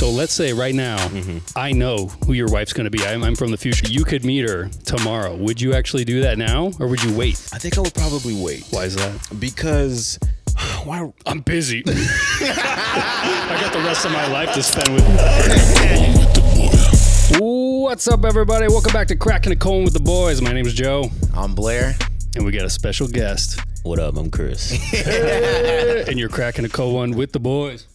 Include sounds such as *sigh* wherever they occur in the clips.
So let's say right now, mm-hmm. I know who your wife's going to be. I'm, I'm from the future. You could meet her tomorrow. Would you actually do that now, or would you wait? I think I would probably wait Why is that? because *sighs* why? I'm busy. *laughs* I got the rest of my life to spend with. What's up, everybody? Welcome back to Cracking a Cone with the Boys. My name is Joe, I'm Blair. and we got a special guest. What up? I'm Chris. *laughs* and you're cracking a cold one with the boys.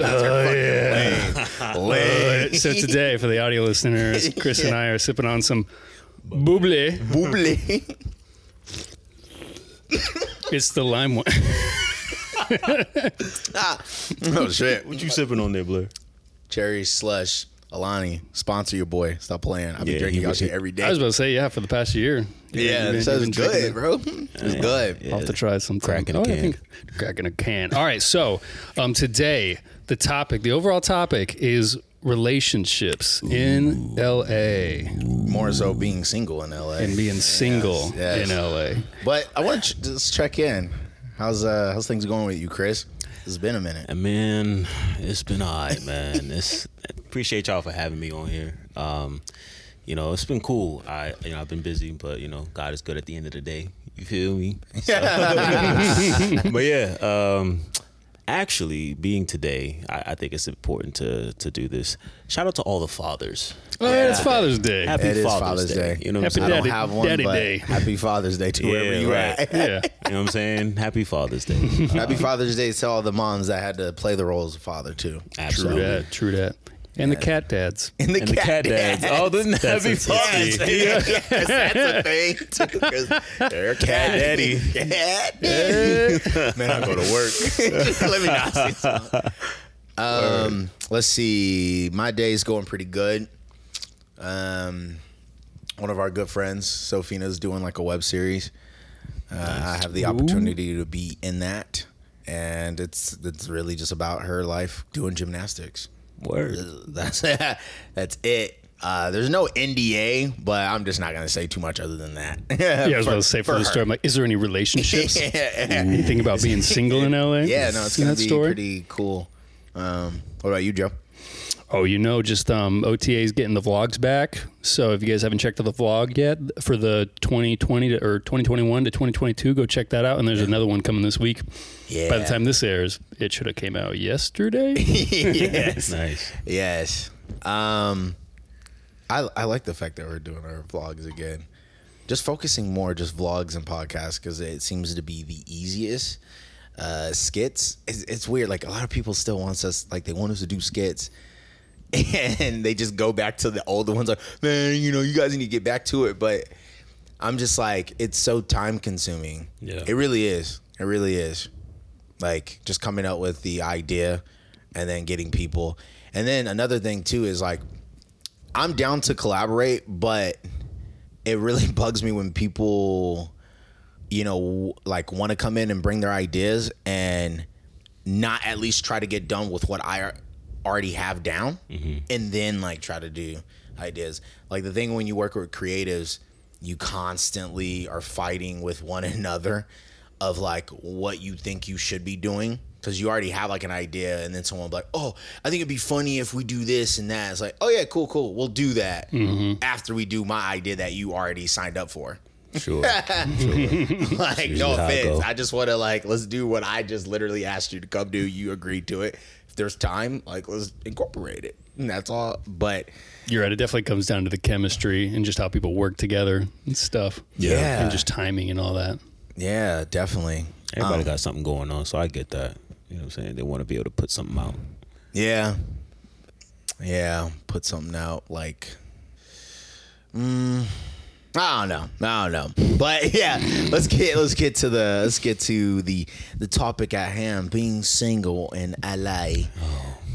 Oh, yeah. Lame. So today, for the audio listeners, *laughs* Chris and I are sipping on some buble. Boobly. It's the lime one. *laughs* Ah. oh shit. what you sipping on there, Blair? Cherry slush. Alani, sponsor your boy. Stop playing. I've been Yeah, drinking he- y'all shit every day. I was about to say, yeah, for the past year. yeah, You've been- so you've it's good, it. bro. It's good. Yeah. I'll have to try some Cracking a oh, can. think cracking a can. All right, so um, today the topic, the overall topic is relationships in LA More so being single in LA. and being single yes. in LA. But I want to just check in. How's uh how's things going with you, Chris? It's been a minute. And man, it's been alright, man. *laughs* It's appreciate y'all for having me on here. Um, you know, it's been cool. I you know I've been busy, but you know God is good at the end of the day. You feel me? *laughs* So- *laughs* but yeah, um, actually, being today, I, I think it's important to to do this. Shout out to all the fathers. Oh, yeah, it's Father's Day. Happy It is Father's, Father's Day. Day. You know what Happy I'm saying? Daddy- don't have one, Daddy but Day. happy Father's Day to wherever Yeah, you right. at. yeah. *laughs* You know what I'm *laughs* saying? Happy Father's Day. happy Father's Day to all the moms that had to play the role as a father too. True Absolutely. that. True that. And the cat dads. And the, And the cat dads. Oh, the That's happy a- Father's Day. yes, that's a *laughs* thing too. 'cause They're cat daddy. Cat *laughs* daddy. Man, I go to work. *laughs* Let me not say something. Um, let's see. My day's going pretty good. Um, one of our good friends, Sofina's doing like a web series. Uh, I have the opportunity to be in that, and it's it's really just about her life doing gymnastics. Word. *laughs* That's that's it. Uh, there's no NDA, but I'm just not gonna say too much other than that. *laughs* Yeah, I was about to say for, the story, I'm like, is there any relationships? *laughs* Anything about being single in LA? Yeah, no, it's gonna be story? pretty cool. Um, what about you, Joe? Oh, you know, just um, OTA's getting the vlogs back. So if you guys haven't checked out the vlog yet for the 2020 to, or 2021 to 2022, go check that out. And there's another one coming this week. Yeah. By the time this airs, it should have came out yesterday. *laughs* yes, Nice. yes. Um, I I like the fact that we're doing our vlogs again. Just focusing more just vlogs and podcasts because it seems to be the easiest. Uh, skits. It's, it's weird. Like a lot of people still wants us like they want us to do skits. *laughs* and they just go back to the older ones like man you know you guys need to get back to it. But i'm just like it's so time consuming Yeah. it really is. It really is. Like just coming up with the idea and then getting people. And then another thing too is like i'm down to collaborate but it really *laughs* bugs me when people you know like want to come in and bring their ideas and not at least try to get done with what I already have down mm-hmm. and then like try to do ideas. Like the thing when you work with creatives, you constantly are fighting with one *laughs* another of like what you think you should be doing because you already have like an idea and then someone will be like, oh, I think it'd be funny if we do this and that. It's like, oh yeah, cool, cool. We'll do that mm-hmm. after we do my idea that you already signed up for. Sure. *laughs* like no usually how it offense i just want to like let's do what i just literally asked you to come do you agreed to it there's time like let's incorporate it and that's all but You're right. It definitely comes down to the chemistry and just how people work together and stuff. Yeah. And just timing and all that. yeah definitely Everybody Um, got something going on, so I get that. You know what I'm saying? They want to be able to put something out. yeah yeah put something out like mm, I don't know. I don't know. But *laughs* yeah, let's get let's get to the let's get to the the topic at hand. Being single in LA.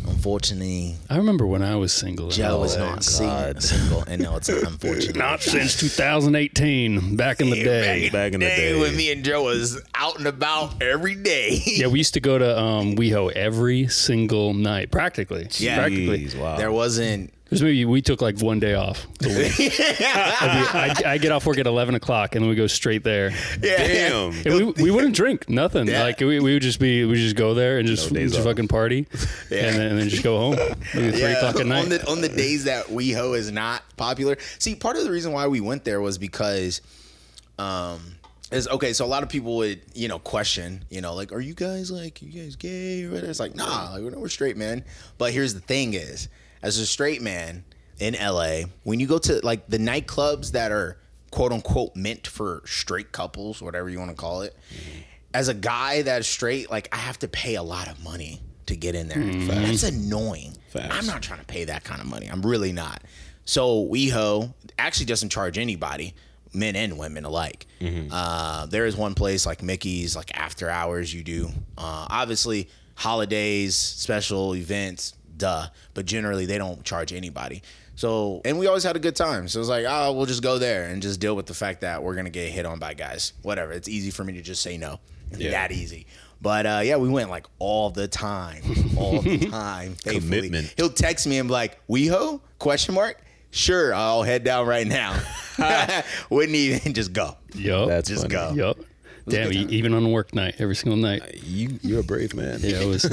Unfortunately, I remember when I was single. Joe is LA. not sing- single, and no, it's *laughs* unfortunate. Not since 2018, back in the day. Back in the day. when me and Joe was out and about every day. Yeah, we used to go to um, WeHo every single night, practically. Yeah. practically. Jeez, wow. There wasn't Because maybe we took like one day off. a week. I, I, I get off work at eleven o'clock, and then we go straight there. Damn. And we, we wouldn't drink nothing. Yeah. Like we, we would just be we just go there and just, No just fucking party, *laughs* and, then, and then just go home. Maybe three o'clock at night. On the on the days that WeHo is not popular. See, part of the reason why we went there was because um is okay, so a lot of people would, you know, question, you know, like, are you guys like you guys gay or whatever? It's like, nah, like, we're straight, man. But here's the thing is, as a straight man in LA, when you go to like the nightclubs that are quote unquote meant for straight couples, whatever you want to call it, as a guy that's straight, like I have to pay a lot of money to get in there. That's annoying. Facts. I'm not trying to pay that kind of money. I'm really not. So WeHo actually doesn't charge anybody, men and women alike. Uh, there is one place like Mickey's, like after hours, you do. Uh, obviously, holidays, special events, duh. But generally, they don't charge anybody. So, and we always had a good time. So it's like, oh, we'll just go there and just deal with the fact that we're gonna get hit on by guys. Whatever. It's easy for me to just say no. Yeah. That easy. But uh, yeah, we went like all the time, *laughs* all the time. faithfully. Commitment. He'll text me and be like, "WeHo?" Question mark. Sure, I'll head down right now. *laughs* *laughs* Wouldn't even just go. Yup. That's Just funny. go. Yup. Damn, e- even on a work night, every single night. Uh, you you're a brave man. Yeah, it was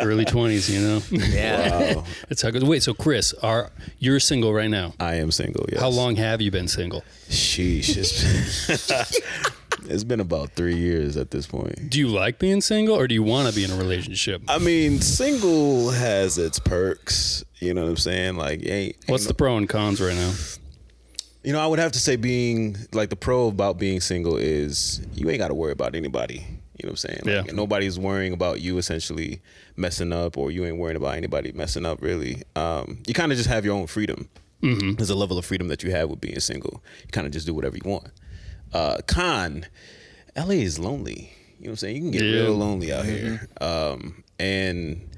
early twenties. You know, *laughs* Yeah. Wow. *laughs* that's how it goes. Wait, so Chris, are you're single right now? I am single. Yes. How long have you been single? Sheesh. It's been, *laughs* it's been about three years at this point. Do you like being single, or do you want to be in a relationship? I mean, single has its perks. You know what I'm saying? Like, ain't, What's the pro and cons right now? You know, I would have to say being like the pro about being single is you ain't got to worry about anybody. You know what I'm saying? Like, Yeah. Nobody's worrying about you essentially messing up, or you ain't worrying about anybody messing up. Really, um, you kind of just have your own freedom. Mm-hmm. There's a level of freedom that you have with being single. You kind of just do whatever you want. Uh, con, LA is lonely. You know what I'm saying? You can get Yeah. real lonely out here. Um, and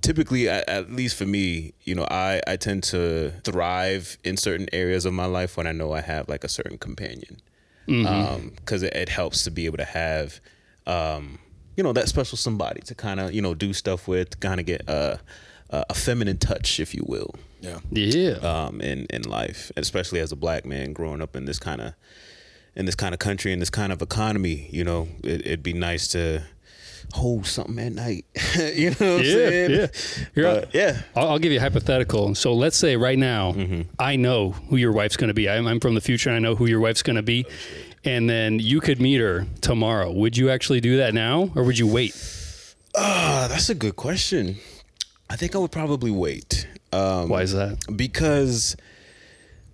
typically at, at least for me you know I, I tend to thrive in certain areas of my life when i know i have like a certain companion because it, it helps to be able to have um, you know that special somebody to kind of you know do stuff with kind of get a, a feminine touch if you will Yeah. Yeah. um, in in life, especially as a black man growing up in this kind of in this kind of country in this kind of economy. You know, it, it'd be nice to hold something at night. *laughs* you know what I'm yeah, saying? yeah. Here, yeah. I'll, I'll give you a hypothetical. So let's say right now, Mm-hmm. I know who your wife's going to be. I'm, I'm from the future. And I know who your wife's going to be. And then you could meet her tomorrow. Would you actually do that now, or would you wait? Ah, that's a good question. I think I would probably wait. Um, Why is that? Because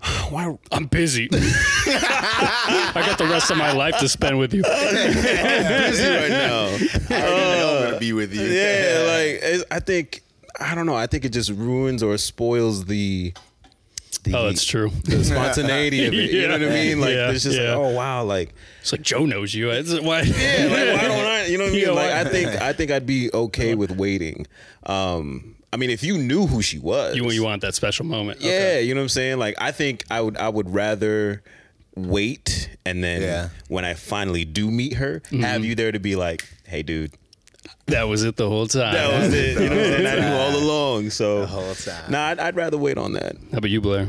*sighs* why? I'm busy. *laughs* I got the rest of my life to spend with you. *laughs* busy right now. *laughs* I already know I'm gonna be with you. yeah, like I think I don't know. I think it just ruins or spoils the. the Oh, that's true. The spontaneity of it. You know what I mean? Like Yeah, it's just yeah. like, oh wow, like It's like Joe knows you. It's, why? yeah, like why don't I? You know what I mean? Yeah, like why- I think I think I'd be okay with waiting. Um, I mean, if you knew who she was, you, you want that special moment. yeah, Okay. you know what I'm saying. Like I think I would I would rather wait and then Yeah. when I finally do meet her, Mm-hmm. have you there to be like, hey, dude. That was it the whole time. That was it. You know what I'm? I knew *laughs* all along. So The whole time. Nah, I'd, I'd rather wait on that. How about you, Blair?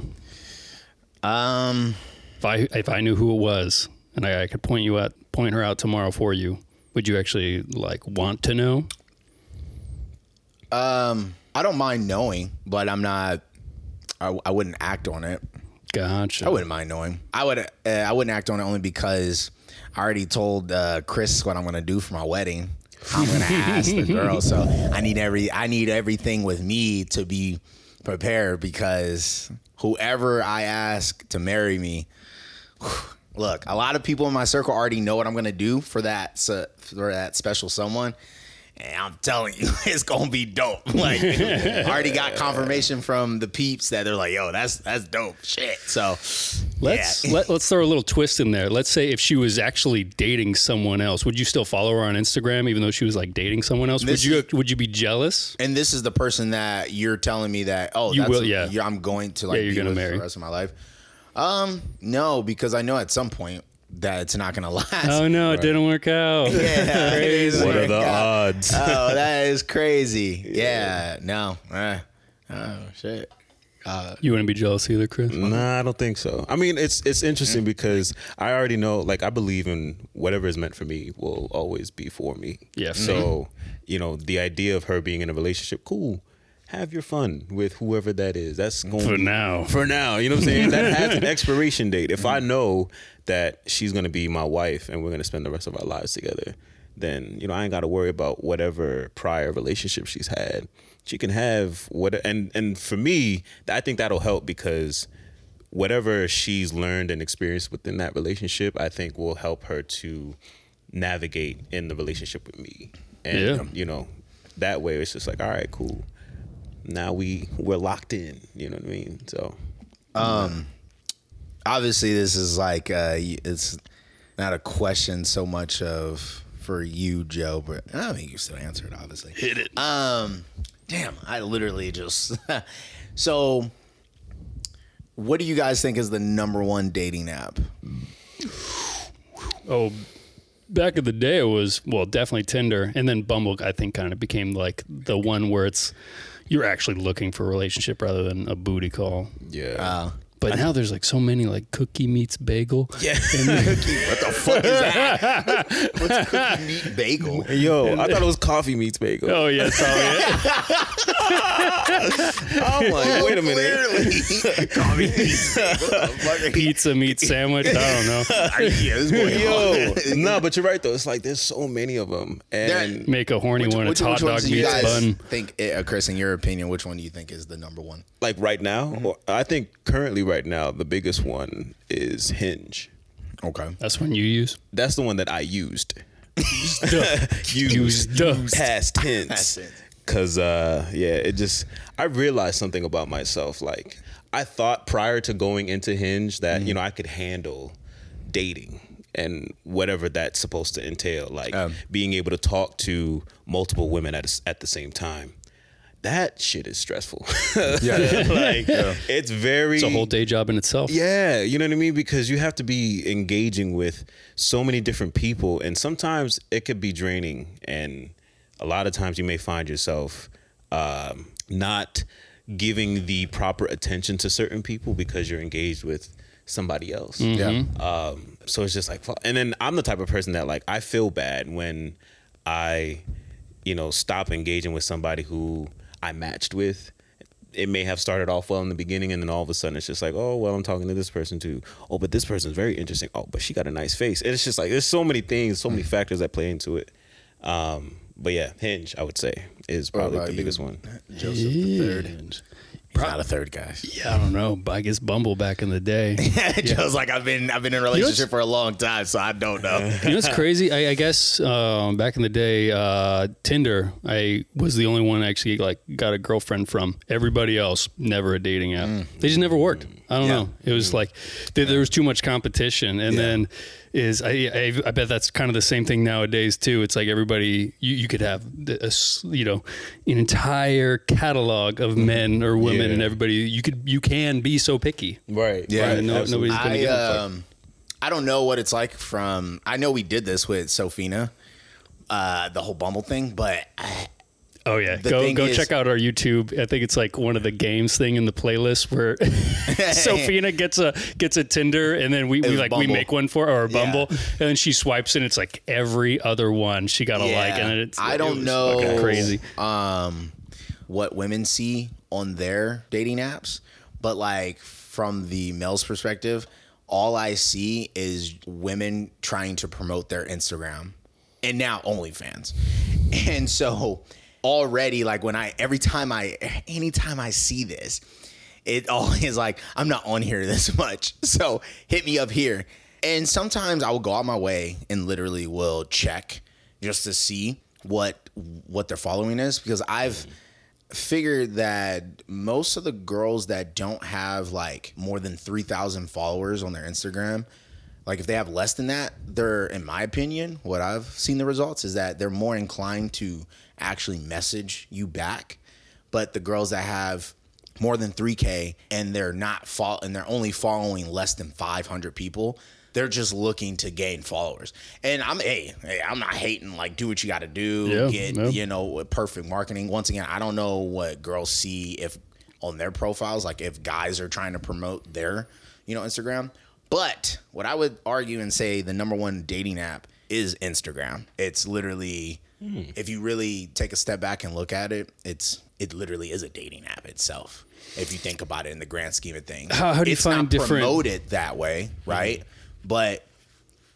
Um. If I if I knew who it was and I, I could point you out, point her out tomorrow for you, would you actually like want to know? Um. I don't mind knowing, but I'm not. I, I wouldn't act on it. Gotcha. I wouldn't mind knowing. I would. Uh, I wouldn't act on it only because I already told uh, Chris what I'm gonna do for my wedding. I'm gonna ask the girl, *laughs* so I need every. I need everything with me to be prepared because whoever I ask to marry me, *sighs* look, a lot of people in my circle already know what I'm gonna do for that for that special someone. And I'm telling you, *laughs* it's gonna be dope. *laughs* Like, I *laughs* already got confirmation from the peeps that they're like, "Yo, that's that's dope shit." So, Let's yeah. let, let's throw a little twist in there. Let's say if she was actually dating someone else, would you still follow her on Instagram even though she was like dating someone else? This would you would you be jealous? and this is the person that you're telling me that oh You that's will, yeah. I'm going to like Yeah, you're be gonna marry. for the rest of my life. Um, no, because I know at some point that it's not gonna *laughs* last. Oh no, it didn't work out. *laughs* Yeah, Crazy. What are the God. odds? Oh, that is crazy. *laughs* Yeah, no. Uh, oh shit. Uh, you wouldn't be jealous either, Chris? Nah, I don't think so. I mean, it's it's interesting mm-hmm. because I already know, like, I believe in whatever is meant for me will always be for me. Yeah, mm-hmm. for So, you know, the idea of her being in a relationship, cool. Have your fun with whoever that is. That's going For now. For now, you know what I'm saying? that has an expiration date. If I mm-hmm. know that she's gonna be my wife and we're gonna spend the rest of our lives together, then you know I ain't got to worry about whatever prior relationship she's had. She can have what, and and for me, I think that'll help because whatever she's learned and experienced within that relationship, I think will help her to navigate in the relationship with me. And Yeah. Um, you know, that way it's just like, all right, cool. Now we we're locked in. You know what I mean? So um, obviously this is like uh it's not a question so much of for you joe but i think you can still answer it obviously Hit it. um damn i literally just *laughs* so what do you guys think is the number one dating app *sighs* Oh, back in the day, it was well, definitely Tinder, and then Bumble. I think kind of became like the one where it's you're actually looking for a relationship rather than a booty call. yeah. uh But now there's like so many like cookie meets bagel. yeah. *laughs* the fuck is that *laughs* what's cookie meat bagel Yo, I thought it was coffee meets bagel. Oh yeah, that's probably it. I'm like, wait a minute. Clearly. Coffee meat bagel. Pizza meat sandwich. I don't know. *laughs* yeah, this boy Yo, no, but you're right though. It's like there's so many of them, and Make a horny one. It's hot ones dog do you meets guys bun. think, uh, Chris, in your opinion, which one do you think is the number one? like right now, Mm-hmm. or- I think currently right now the biggest one is Hinge. Okay. That's one you use. That's the one that I used. Used. *laughs* past tense. Past tense. Cause uh yeah, it just I realized something about myself. Like I thought prior to going into Hinge that, Mm-hmm. you know, I could handle dating and whatever that's supposed to entail. Like Um. being able to talk to multiple women at a s at the same time. That shit is stressful. *laughs* Yeah. *laughs* like *laughs* it's very It's a whole day job in itself. yeah, you know what I mean? Because you have to be engaging with so many different people, and sometimes it could be draining. And a lot of times you may find yourself um, not giving the proper attention to certain people because you're engaged with somebody else. Yeah. Um, so it's just like, and then I'm the type of person that like I feel bad when I, you know, stop engaging with somebody who I matched with. It may have started off well in the beginning, and then all of a sudden it's just like, oh well, I'm talking to this person too. Oh, but this person's very interesting. Oh, but she got a nice face. And it's just like there's so many things, so many factors that play into it. Um, but yeah, Hinge, I would say, is probably about the you? biggest one. Joseph the third. He's not a third guy. Yeah, I don't know. I guess Bumble back in the day. *laughs* Joe's like I've been I've been in a relationship for a long time, so I don't know. You know what's crazy? I, I guess um, back in the day, uh, Tinder, I was the only one I actually like got a girlfriend from. Everybody else, never a dating app. They just never worked. I don't Yeah. know. It was like there, there was too much competition, and then is I, I I bet that's kind of the same thing nowadays too. It's like everybody you, you could have a s- you know an entire catalog of men or women, Yeah. and everybody you could you can be so picky. Right. Yeah, Right, no- nobody's gonna I give um I don't know what it's like from I know we did this with Sophina, uh, the whole Bumble thing, but I, Oh yeah, The go go is- check out our YouTube. I think it's like one of the games thing in the playlist where *laughs* Sophina *laughs* gets a gets a Tinder and then we, we like we make one for her or a Yeah. Bumble and then she swipes and it's like every other one she got a like and it's I don't was know crazy. um what women see on their dating apps, but like from the male's perspective, all I see is women trying to promote their Instagram and now OnlyFans. *laughs* And so already like when I every time I anytime I see this, it *laughs* always is like I'm not on here *laughs* this much. So hit me up here. And sometimes I will go out my way and literally will check just to see what what their following is because I've figured that most of the girls that don't have like more than 3000 followers on their Instagram like if they have less than that they're in my opinion what I've seen the results is that they're more inclined to actually message you back but the girls that have more than 3k and they're not fol- and they're only following less than 500 people they're just looking to gain followers and i'm hey, hey i'm not hating like do what you got to do Yeah, get yeah. you know perfect marketing once again i don't know what girls see if on their profiles, like if guys are trying to promote their, you know, Instagram. But what I would argue and say the number one dating app is Instagram. It's literally Hmm. if you really take a step back and look at it, it's it literally is a dating app itself. If you think about it in the grand scheme of things, How- how do you it's find not different- promoted that way, hmm. right? But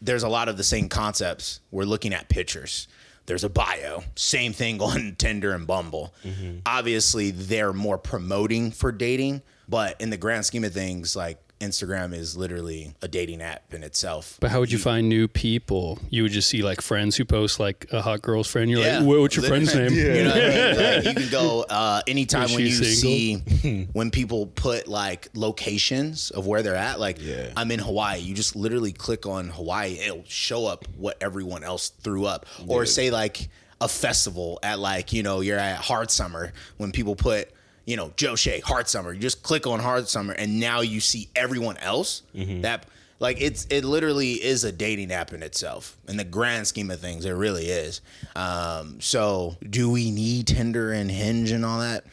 there's a lot of the same concepts. We're looking at pictures. There's a bio. Same thing *laughs* on Tinder and Bumble. Mm-hmm. Obviously, they're more promoting for dating, but in the grand scheme of things, like Instagram is literally a dating app in itself. But how would you find new people? You would just see like friends who post like a hot girl's friend. You're Yeah. like, "What- what's your friend's *laughs* name? You know what I mean? *laughs* Like, you can go uh, anytime Is when you she see *laughs* when people put like locations of where they're at. Like Yeah. I'm in Hawaii. You just literally click on Hawaii. It'll show up what everyone else threw up. Or say like a festival at like you know you're at Hard Summer when people put you know Joe Shea Hard Summer. You just click on Hard Summer and now you see everyone else that. Like it's it literally is a dating app in itself. In the grand scheme of things, it really is. Um, so do we need Tinder and Hinge and all that?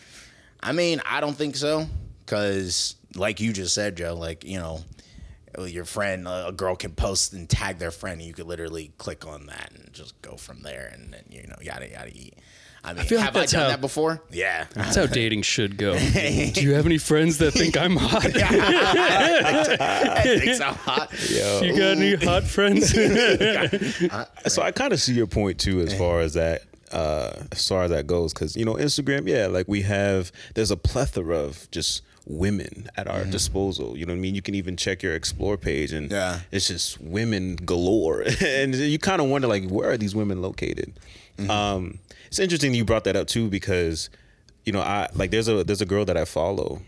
I mean, I don't think so. Cause like you just said, Joe, like, you know, your friend, a girl can post and tag their friend, and you could literally click on that and just go from there, and then you know, yada yada. yada. I mean, feel like have I that's done how- that before? Yeah, *laughs* That's how dating should go. *laughs* Do you have any friends that think I'm hot? *laughs* I think so hot. You got any hot friends? So I kind of see your point too, as far as that, uh, as far as that goes, because you know Instagram, yeah, like we have, there's a plethora of just women at our disposal. You know what I mean? You can even check your explore page, and Yeah. it's just women galore, and you kind of wonder like, where are these women located? Um, it's interesting you brought that up too, because you know, I like there's a there's a girl that I follow.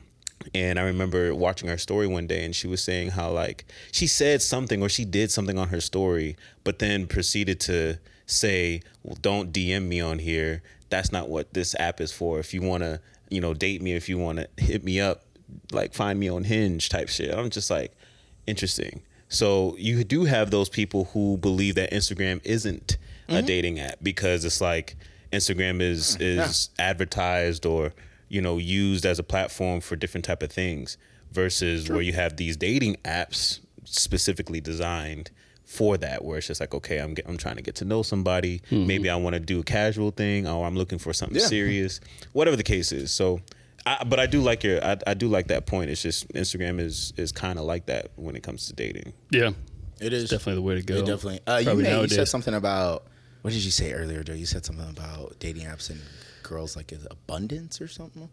And I remember watching her story one day, and she was saying how like she said something or she did something on her story, but then proceeded to say, "Well, don't DM me on here. That's not what this app is for. If you want to, you know, date me, if you want to hit me up, like find me on Hinge type shit." I'm just like, interesting. So you do have those people who believe that Instagram isn't a mm-hmm. dating app because it's like Instagram is is advertised or you know used as a platform for different type of things versus where you have these dating apps specifically designed for that where it's just like okay I'm get, I'm trying to get to know somebody. Maybe I want to do a casual thing. Or I'm looking for something Yeah. serious. Whatever the case is. So I, but I do like your I, I do like that point. It's just Instagram is is kind of like that when it comes to dating. Yeah, It is. definitely the way to go. It definitely. Uh, you, Probably made, you said something about what did you say earlier, Joe? You said something about dating apps and girls like is abundance or something.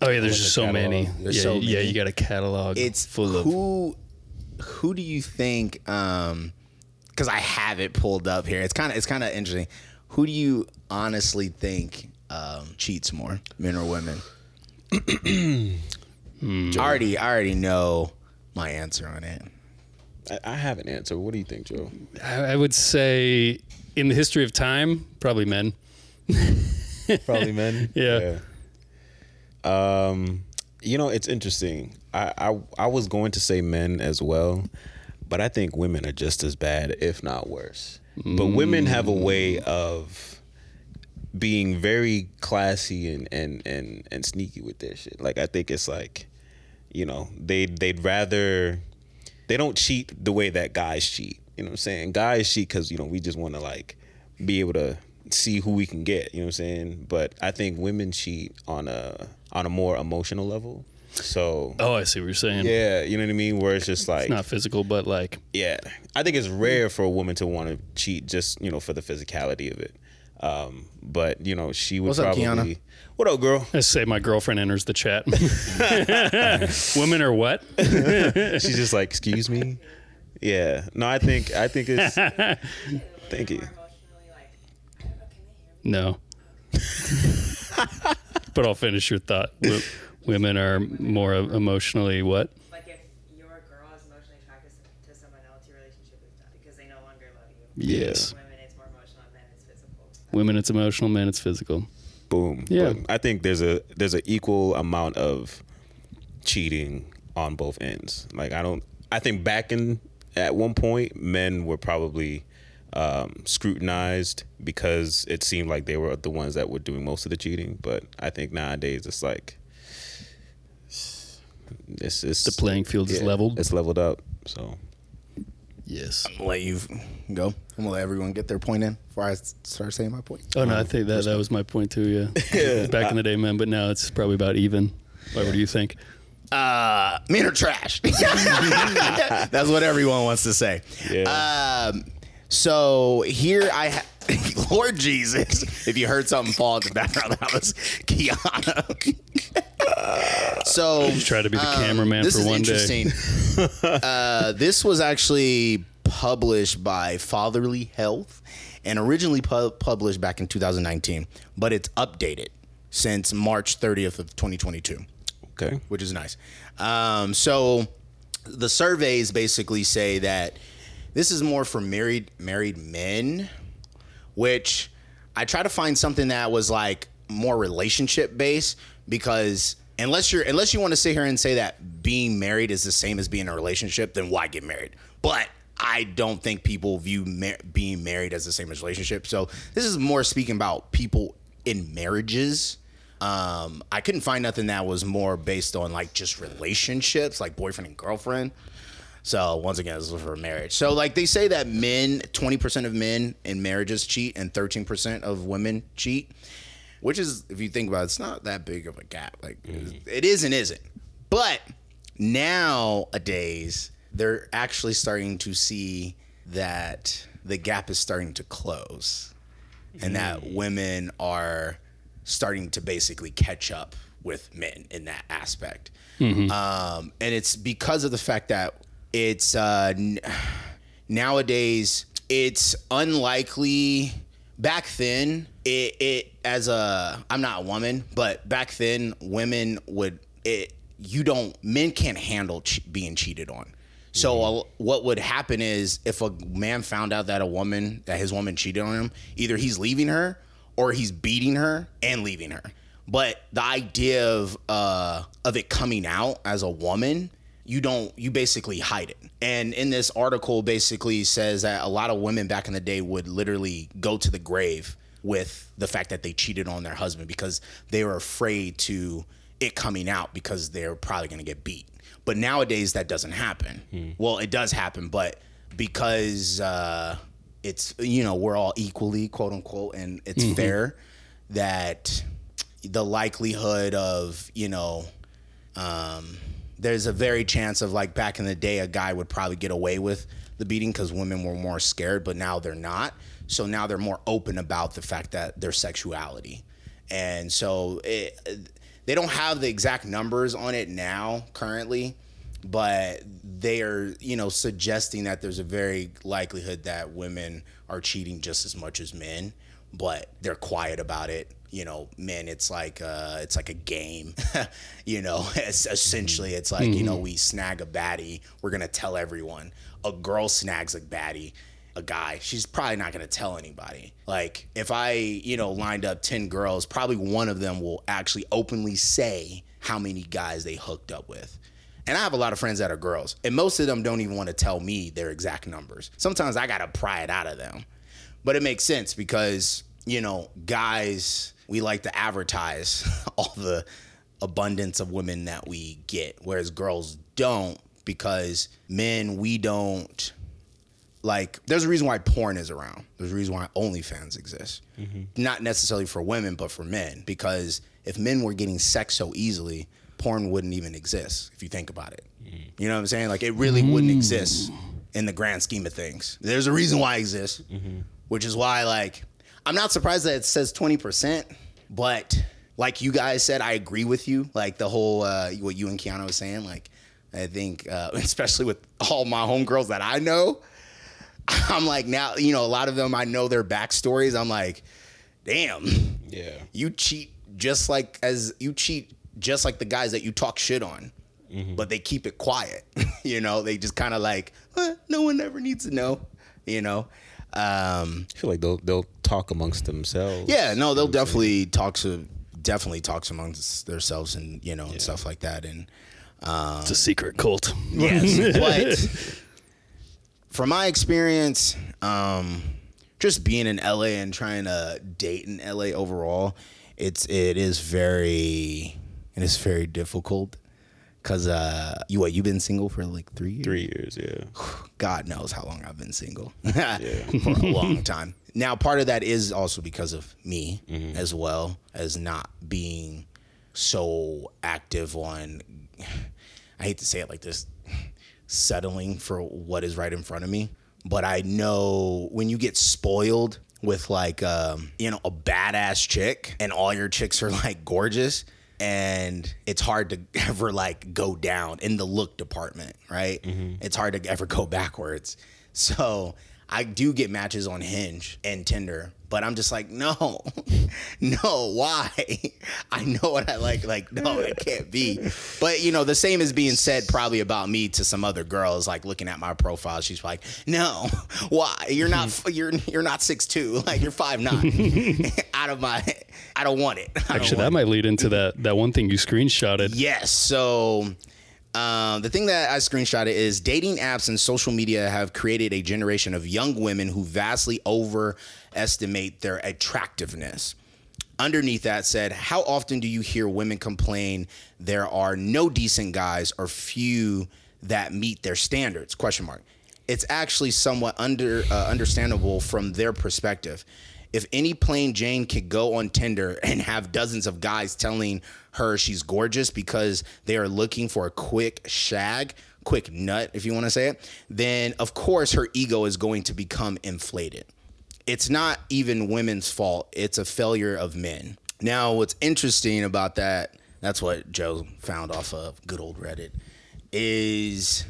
Oh yeah, there's just so catalog. many. There's yeah, so yeah, you got a catalog. It's full of. who who do you think um because I have it pulled up here. It's kind of it's kind of interesting. Who do you honestly think um, cheats more, men or women? I already I already know my answer on it. I, I have an answer what do you think Joe I I would say in the history of time, probably men. *laughs* probably men Yeah. Um, you know, it's interesting. I, I I was going to say men as well, but I think women are just as bad, if not worse. But women have a way of being very classy and and and and sneaky with their shit. Like I think it's like, you know, they they'd rather they don't cheat the way that guys cheat. You know what I'm saying? Guys cheat because you know we just want to like be able to see who we can get. You know what I'm saying? But I think women cheat on a on a more emotional level. So Oh, I see what you're saying. yeah, you know what I mean. Where it's just like It's not physical, but like yeah, I think it's rare for a woman to want to cheat just you know for the physicality of it. Um, but you know she would What's up. Kiana? What up, girl? I say my girlfriend enters the chat. *laughs* Women are what? *laughs* She's just like, excuse me. Yeah, no, I think I think it's. *laughs* Thank you. Emotionally, like, I don't know, can they hear me? No. *laughs* but I'll finish your thought. Wo- Women are more emotionally what? Like, if your girl is emotionally attracted to someone else, your relationship is done because they no longer love you. Yes. Women, it's more emotional, men, it's physical. Women, it's emotional. Men, it's physical. Boom. Yeah. But I think there's a there's an equal amount of cheating on both ends. Like I don't. I think back in at one point, men were probably um, scrutinized because it seemed like they were the ones that were doing most of the cheating. But I think nowadays it's like this is The playing field is leveled. It's leveled up. So Yes. I'm gonna let you go. I'm gonna let everyone get their point in before I start saying my point. Oh no, I think that that was my point too. Yeah. *laughs* Back in the day, man, but now it's probably about even. Why? What do you think? Uh, men are trash. *laughs* That's what everyone wants to say. Yeah. Um, so here I ha- *laughs* Lord Jesus, if you heard something fall in the background, that was Kiana. so Just try to be the cameraman Um, this for one day. interesting. *laughs* uh, this was actually published by Fatherly Health and originally pu- published back in 2019, but it's updated since March 30th of 2022 okay. which is nice. Um, so the surveys basically say that this is more for married married men, which I try to find something that was like more relationship based because unless you're unless you want to sit here and say that being married is the same as being in a relationship, then why get married? But I don't think people view mar- being married as the same as relationship. So this is more speaking about people in marriages. Um, I couldn't find nothing that was more based on like just relationships, like boyfriend and girlfriend. So once again, this is for marriage. So like they say that men, twenty percent of men in marriages cheat, and thirteen percent of women cheat, which is, if you think about it, it's not that big of a gap. Like it is and isn't. But nowadays, they're actually starting to see that the gap is starting to close, and that women are starting to basically catch up with men in that aspect. Um, and it's because of the fact that it's uh, n- *sighs* nowadays it's unlikely. Back then, it, it as a I'm not a woman, but back then women would it. You don't men can't handle che- being cheated on. So uh, what would happen is if a man found out that a woman that his woman cheated on him, either he's leaving her or he's beating her and leaving her. But the idea of uh, of it coming out as a woman, you don't you basically hide it. And in this article, basically says that a lot of women back in the day would literally go to the grave with the fact that they cheated on their husband because they were afraid to it coming out because they're probably going to get beat. But nowadays that doesn't happen. Well, it does happen, but because uh, it's you know we're all equally quote unquote and it's fair that the likelihood of you know um, there's a very chance of like back in the day a guy would probably get away with the beating because women were more scared but now they're not. So now they're more open about the fact that their sexuality. And so it, they don't have the exact numbers on it now currently but they are you know suggesting that there's a very likelihood that women are cheating just as much as men but they're quiet about it. You know men it's like uh it's like a game *laughs* you know *laughs* it's essentially it's like you know we snag a baddie we're gonna tell everyone. A girl snags a baddie a guy she's probably not gonna tell anybody. Like if i you know lined up 10 girls probably one of them will actually openly say how many guys they hooked up with and I have a lot of friends that are girls, and most of them don't even want to tell me their exact numbers. Sometimes I gotta pry it out of them. But it makes sense because, you know, guys, we like to advertise *laughs* all the abundance of women that we get, whereas girls don't because men, we don't like there's a reason why porn is around. There's a reason why OnlyFans exists. Mm-hmm. Not necessarily for women, but for men. Because if men were getting sex so easily, porn wouldn't even exist if you think about it. You know what I'm saying? Like it really wouldn't exist in the grand scheme of things. There's a reason why it exists, which is why like I'm not surprised that it says 20%, but like you guys said, I agree with you. Like the whole uh, what you and Kiana was saying, like I think uh, *laughs* especially with all my homegirls that I know, *laughs* I'm like now, you know, a lot of them I know their backstories. I'm like, damn, Yeah. you cheat just like as you cheat just like the guys that you talk shit on. But they keep it quiet. *laughs* you know, they just kind of like, "Eh, no one ever needs to know, you know. Um, I feel like they'll they'll talk amongst themselves. yeah, no, they'll definitely talk to definitely talks amongst themselves and you know and stuff like that. And It's a secret cult. Yes, *laughs* but from my experience, um, just being in LA and trying to date in LA overall, it's it is very it is very difficult Cause uh, you what? You've been single for like three years. Three years, yeah. *sighs* God knows how long I've been single *laughs* for a long time. Now, part of that is also because of me as well as not being so active on. *sighs* I hate to say it like this, *sighs* settling for what is right in front of me. But I know when you get spoiled with like um, you know a badass chick and all your chicks are like gorgeous and it's hard to *laughs* ever like go down in the look department, right? Mm-hmm. It's hard to ever go backwards. So I do get matches on Hinge and Tinder, but I'm just like, no, *laughs* no, why? *laughs* I know what I like. Like, no, it can't be. But you know, the same is being said probably about me to some other girls. Like looking at my profile, she's like, no, *laughs* why? You're not. Hmm. You're you're not six two. Like you're five nine. Out of my. I don't want it. Don't Actually, want that might lead into that that one thing you screenshotted. Yes. So um, the thing that I screenshotted is dating apps and social media have created a generation of young women who vastly overestimate their attractiveness. Underneath that said, how often do you hear women complain there are no decent guys or few that meet their standards? Question mark. It's actually somewhat under uh, understandable from their perspective. If any plain Jane could go on Tinder and have dozens of guys telling her she's gorgeous because they are looking for a quick shag, quick nut, if you want to say it, then of course her ego is going to become inflated. It's not even women's fault, it's a failure of men. Now, what's interesting about that, that's what Joe found off of good old Reddit, is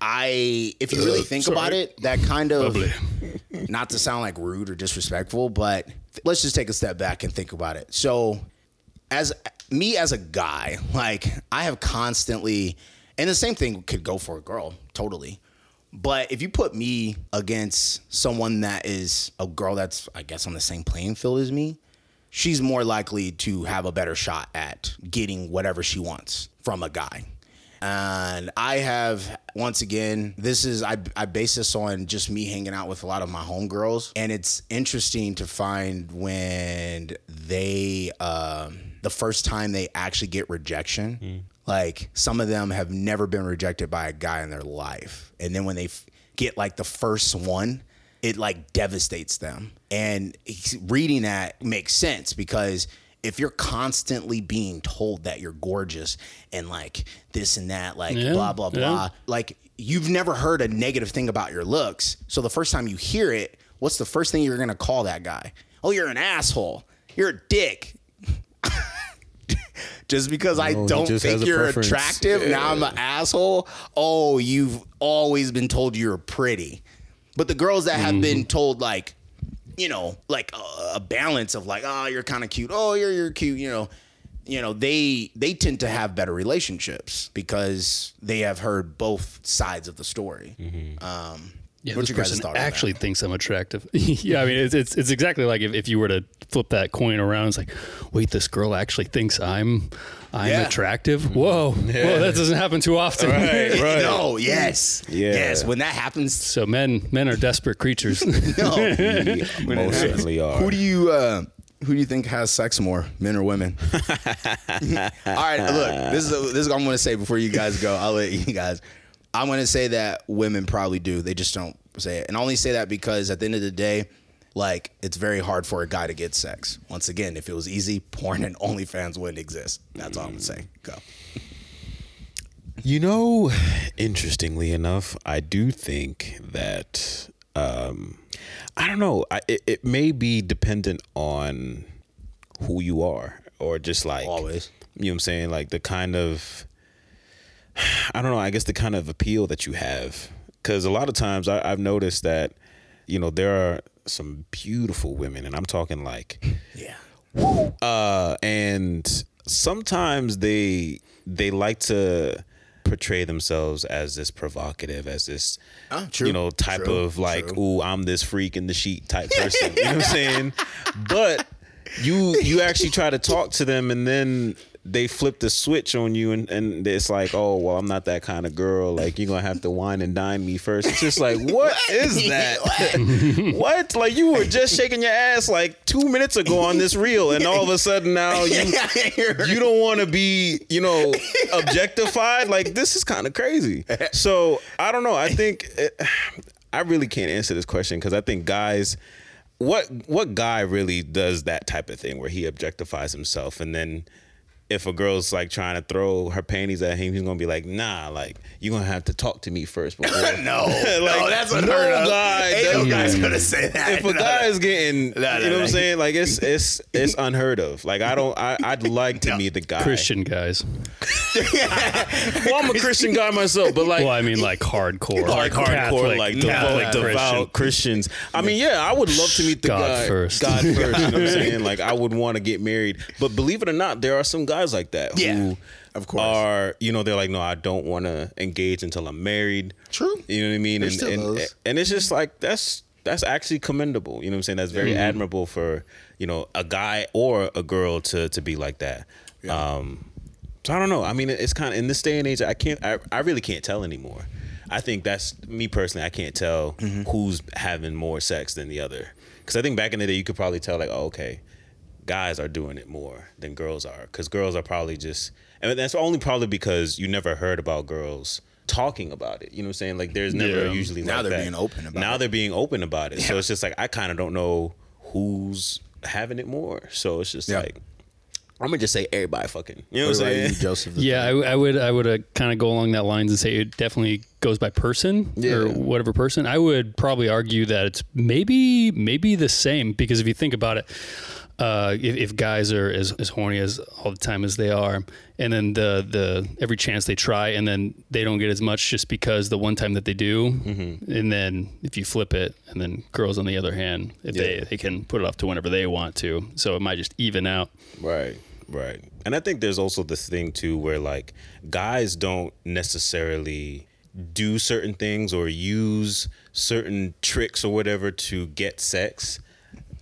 I, if you really uh, think about it, that kind of Bubbly. *laughs* not to sound like rude or disrespectful, but let's just take a step back and think about it. So, as me as a guy, like I have constantly, and the same thing could go for a girl, totally. But if you put me against someone that is a girl that's, I guess, on the same playing field as me, she's more likely to have a better shot at getting whatever she wants from a guy. And I have once again, this is I I base this on just me hanging out with a lot of my homegirls, and it's interesting to find when they um, the first time they actually get rejection. Like some of them have never been rejected by a guy in their life, and then when they f- get like the first one, it like devastates them. And reading that makes sense because if you're constantly being told that you're gorgeous and like this and that, like Yeah, blah blah yeah. blah, like you've never heard a negative thing about your looks. So the first time you hear it, what's the first thing you're gonna call that guy? Oh, you're an asshole. You're a dick. *laughs* Just because I No, don't think you're preference. attractive, now I'm an asshole. Oh, you've always been told you're pretty. But the girls that have been told like, you know, like a, a balance of like, oh, you're kind of cute. Oh, you're you're cute. You know, you know they they tend to have better relationships because they have heard both sides of the story. Um, Yeah, what's this your guys' person thought on that? actually thinks I'm attractive. *laughs* yeah, I mean, it's, it's it's exactly like if, if you were to flip that coin around, it's like, wait, this girl actually thinks I'm I'm Yeah. attractive. Whoa, whoa, that doesn't happen too often. Right, *laughs* right. No, yes, Yeah. yes. When that happens, So men men are desperate creatures. *laughs* no. Most certainly are. Who do you uh, who do you think has sex more, men or women? All right, look, this is this is what I'm going to say before you guys go. I'll let you guys. I'm going to say that women probably do. They just don't say it, and I only say that because at the end of the day, like it's very hard for a guy to get sex. Once again, if it was easy, porn and *laughs* OnlyFans wouldn't exist. That's all I'm to say. Go. You know, interestingly enough, I do think that um, I don't know. I, it, it may be dependent on who you are, or just like Always. You know what I'm saying? Like the kind of I don't know. I guess the kind of appeal that you have, because a lot of times I, I've noticed that you know there are some beautiful women, and I'm talking like Yeah. uh, and sometimes they they like to portray themselves as this provocative, as this Oh, true. you know type True, of like, true. ooh, I'm this freak in the sheet type *laughs* person. you know what I'm saying? But you you actually try to talk to them, and then they flip the switch on you and, and it's like, oh well, I'm not that kind of girl. Like you're gonna have to wine and dine me first. It's just like, what *laughs* is that? *laughs* what? Like you were just shaking your ass like two minutes ago on this reel, and all of a sudden now you *laughs* you don't want to be, you know, objectified. Like this is kind of crazy. So I don't know. I think it, I really can't answer this question because I think guys, what what guy really does that type of thing where he objectifies himself and then if a girl's like trying to throw her panties at him, he's gonna be like, "Nah, like you're gonna have to talk to me first before." *laughs* no, *laughs* like, no, that's unheard no of. guy Ain't no does- guy's gonna say that. if a No, guy no. is getting, No, no, you know what. I'm saying? Like it's it's it's *laughs* unheard of. Like I don't, I I'd like to meet the guy. Christian guys. Well, I'm a Christian guy myself, but like Well, I mean, like hardcore, like hardcore, Catholic, like Catholic devout, devout Christians. I mean, yeah, I would love to meet the God guy. first. God first. You know what I'm saying? Like, I would want to get married. But believe it or not, there are some guys like that Yeah, who of course. are, you know, they're like, no, I don't want to engage until I'm married. True. You know what I mean? There's and still and, those. and it's just like that's that's actually commendable. You know what I'm saying? That's very admirable for you know a guy or a girl to to be like that. Um, so I don't know. I mean, it's kind of in this day and age. I can't. I, I really can't tell anymore. I think that's me personally. I can't tell Mm-hmm. who's having more sex than the other. Because I think back in the day, you could probably tell like, oh, okay, guys are doing it more than girls are. Because girls are probably just, and that's only probably because you never heard about girls talking about it. You know what I'm saying? Like, there's never Yeah. usually Now like they're that. being open about now it. they're being open about it. So it's just like I kind of don't know who's having it more. So it's just Yeah. like I'm gonna just say everybody fucking. You know What what I'm about you, saying? Joseph? Yeah, I, I would I would uh, kind of go along that lines and say it definitely goes by person or whatever person. I would probably argue that it's maybe maybe the same because if you think about it, uh, if, if guys are as, as horny as all the time as they are, and then the the every chance they try, and then they don't get as much just because the one time that they do, Mm-hmm. and then if you flip it, and then girls on the other hand, if they they can put it off to whenever they want to, so it might just even out. Right, right. And I think there's also this thing too where like guys don't necessarily do certain things or use certain tricks or whatever to get sex.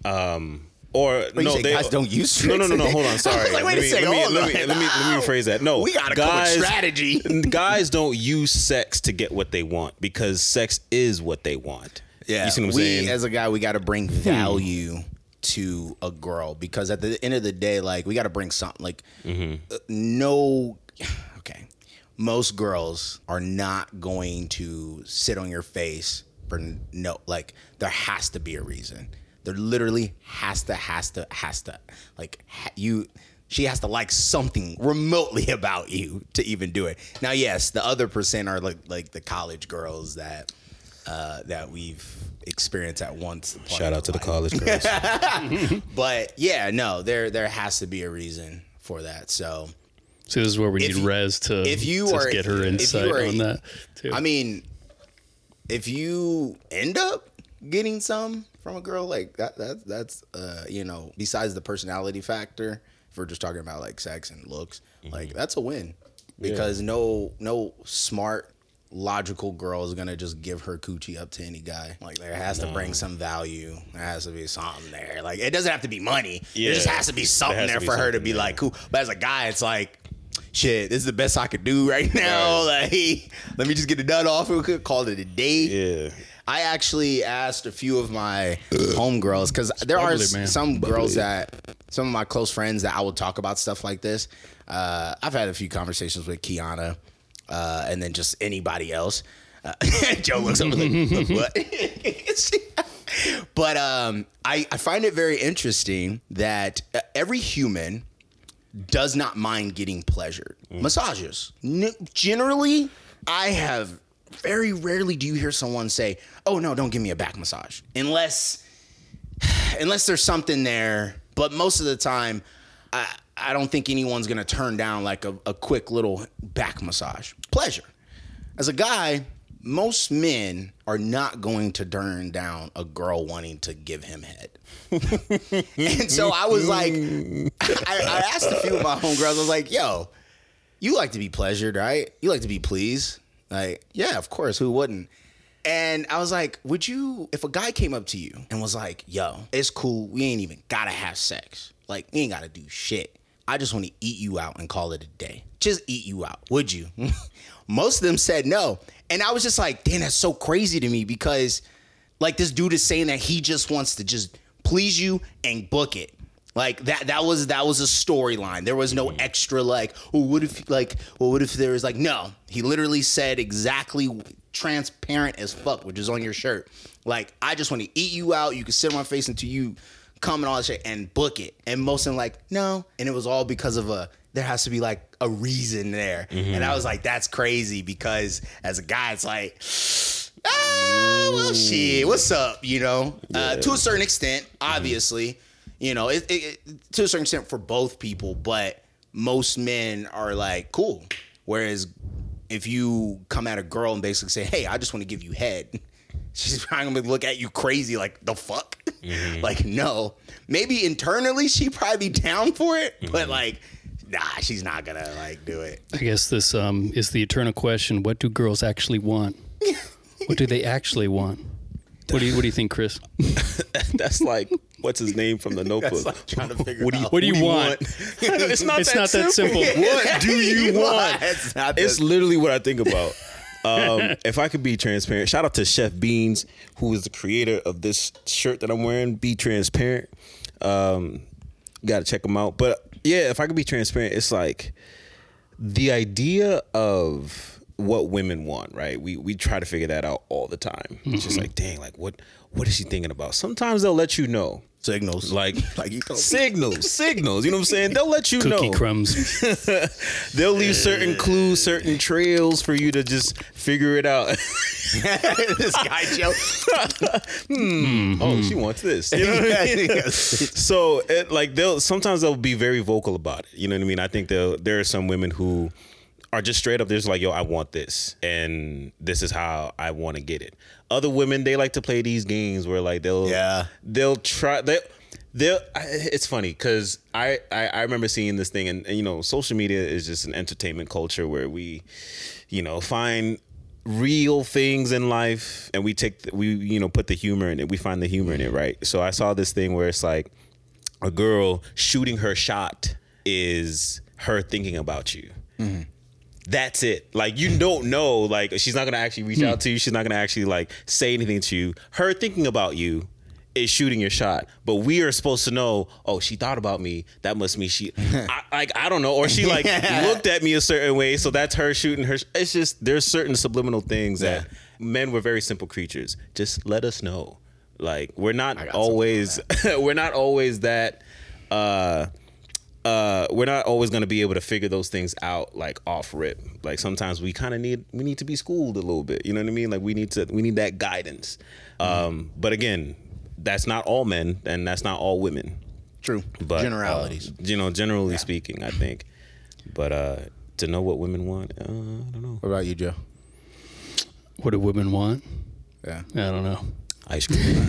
Um or no, they guys don't use No, no, no, no. Hold on. *laughs* Sorry. Like, wait let a me, second, Let me, let me, let me, let me rephrase that. No, We gotta come strategy. *laughs* guys don't use sex to get what they want because sex is what they want. Yeah, you see what I'm we saying? as a guy, we got to bring value to a girl because at the end of the day, like we got to bring something. Like Mm-hmm. uh, no, *sighs* okay, most girls are not going to sit on your face for no. Like there has to be a reason. There literally has to, has to, has to. Like ha- you. She has to like something remotely *laughs* about you to even do it. Now, yes, the other percent are like like the college girls that uh, that we've experienced at once. Shout out to the college girls. *laughs* But yeah, no, there there has to be a reason for that. So So this is where we If need you- Rez to, if you to are- get her if you insight are- on that too. I mean, if you end up getting some from a girl like that, that that's uh, you know, besides the personality factor, if we're just talking about like sex and looks, like that's a win because no no smart logical girl is gonna just give her coochie up to any guy. Like there has to bring some value. There has to be something there. Like it doesn't have to be money. There just has to be something to there be for her to be there. like cool. But as a guy, it's like shit, this is the best I could do right *laughs* now. Like, *laughs* let me just get it done off. We could call it a day. yeah. I actually asked a few of my homegirls because there are bubbly, man. some girls that some of my close friends that I will talk about stuff like this. Uh, I've had a few conversations with Kiana, uh, and then just anybody else. Uh, *laughs* Joe looks over like, what? *laughs* *laughs* but um, I, I find it very interesting that uh, every human does not mind getting pleasured. Massages. N- generally, I have very rarely do you hear someone say, "Oh no, don't give me a back massage," unless *sighs* unless there's something there. But most of the time, I I don't think anyone's gonna turn down like a, a quick little back massage. Pleasure. As a guy, most men are not going to turn down a girl wanting to give him head. *laughs* and so I was like, *laughs* I, I asked a few of my homegirls, I was like, yo, you like to be pleasured, right? You like to be pleased. Like, yeah, of course, who wouldn't? And I was like, would you, if a guy came up to you and was like, yo, it's cool, we ain't even gotta have sex. Like, we ain't gotta do shit. I just want to eat you out and call it a day. Just eat you out. Would you? *laughs* Most of them said no. And I was just like, damn, that's so crazy to me because like this dude is saying that he just wants to just please you and book it. Like that that was that was a storyline. There was no extra like, oh, what if like, well, what if there was like, no. He literally said exactly transparent as fuck, which is on your shirt. Like, I just want to eat you out. You can sit on my face until you come and all that shit and book it. And most of them like, no. And it was all because of a there has to be like a reason there. And I was like, that's crazy because as a guy, it's like, ah, well, shit, what's up? You know, uh, to a certain extent, obviously, you know, it, it, it- to a certain extent for both people, but most men are like, cool. Whereas if you come at a girl and basically say, hey, I just want to give you head, *laughs* she's probably gonna look at you crazy, like, the fuck? like, no. Maybe internally she probably be down for it, but like, nah, she's not gonna like do it. I guess this um, is the eternal question: What do girls actually want? what do they actually want? What do you What do you think, Chris? *laughs* That's like what's his name from the Notebook. like trying to figure what do you out. What do you want? *laughs* it's not It's that not that simple. simple. *laughs* What do you want? It's not It's that- literally what I think about. Um, if I could be transparent, shout out to Chef Beans, who is the creator of this shirt that I'm wearing. Be transparent. Um, Got to check them out. But yeah, if I could be transparent, it's like the idea of what women want, right? We we try to figure that out all the time. It's just mm-hmm. like, dang, like what what is she thinking about? Sometimes they'll let you know. signals. Like, *laughs* Like you signals, *laughs* signals. You know what I'm saying? They'll let you Cookie know. crumbs. *laughs* They'll leave certain clues, certain trails for you to just figure it out. this guy Joe. Hmm. Mm-hmm. oh, she wants this. You know what I mean? so it, like they'll sometimes they'll be very vocal about it. You know what I mean? I think they'll there are some women who are just straight up there's like, yo, I want this and this is how I want to get it. Other women they like to play these games where like they'll Yeah. they'll try they they'll I- it's funny because I, I I remember seeing this thing and, and you know social media is just an entertainment culture where we you know find real things in life and we take the, we you know put the humor in it. We find the humor in it mm-hmm. right? So i saw this thing where it's like a girl shooting her shot is her thinking about you mm-hmm. That's it. Like you don't know like she's not gonna actually reach out to you. She's not gonna actually like say anything to you. Her thinking about you is shooting your shot. But we are supposed to know oh she thought about me. That must mean she *laughs* I, like i don't know. Or she like *laughs* looked at me a certain way. So that's her shooting her sh- it's just there's certain subliminal things that men were very simple creatures. Just let us know. Like we're not always *laughs* we're not always that uh uh, we're not always going to be able to figure those things out like off rip. Like sometimes we kind of need we need to be schooled a little bit. You know what I mean? Like we need to we need that guidance. Um, but again, that's not all men and that's not all women. True. But Generalities. uh, you know, generally speaking, I think. But uh, to know what women want, uh, I don't know. what about you, Joe? What do women want? Yeah. I don't know. Ice cream. *laughs*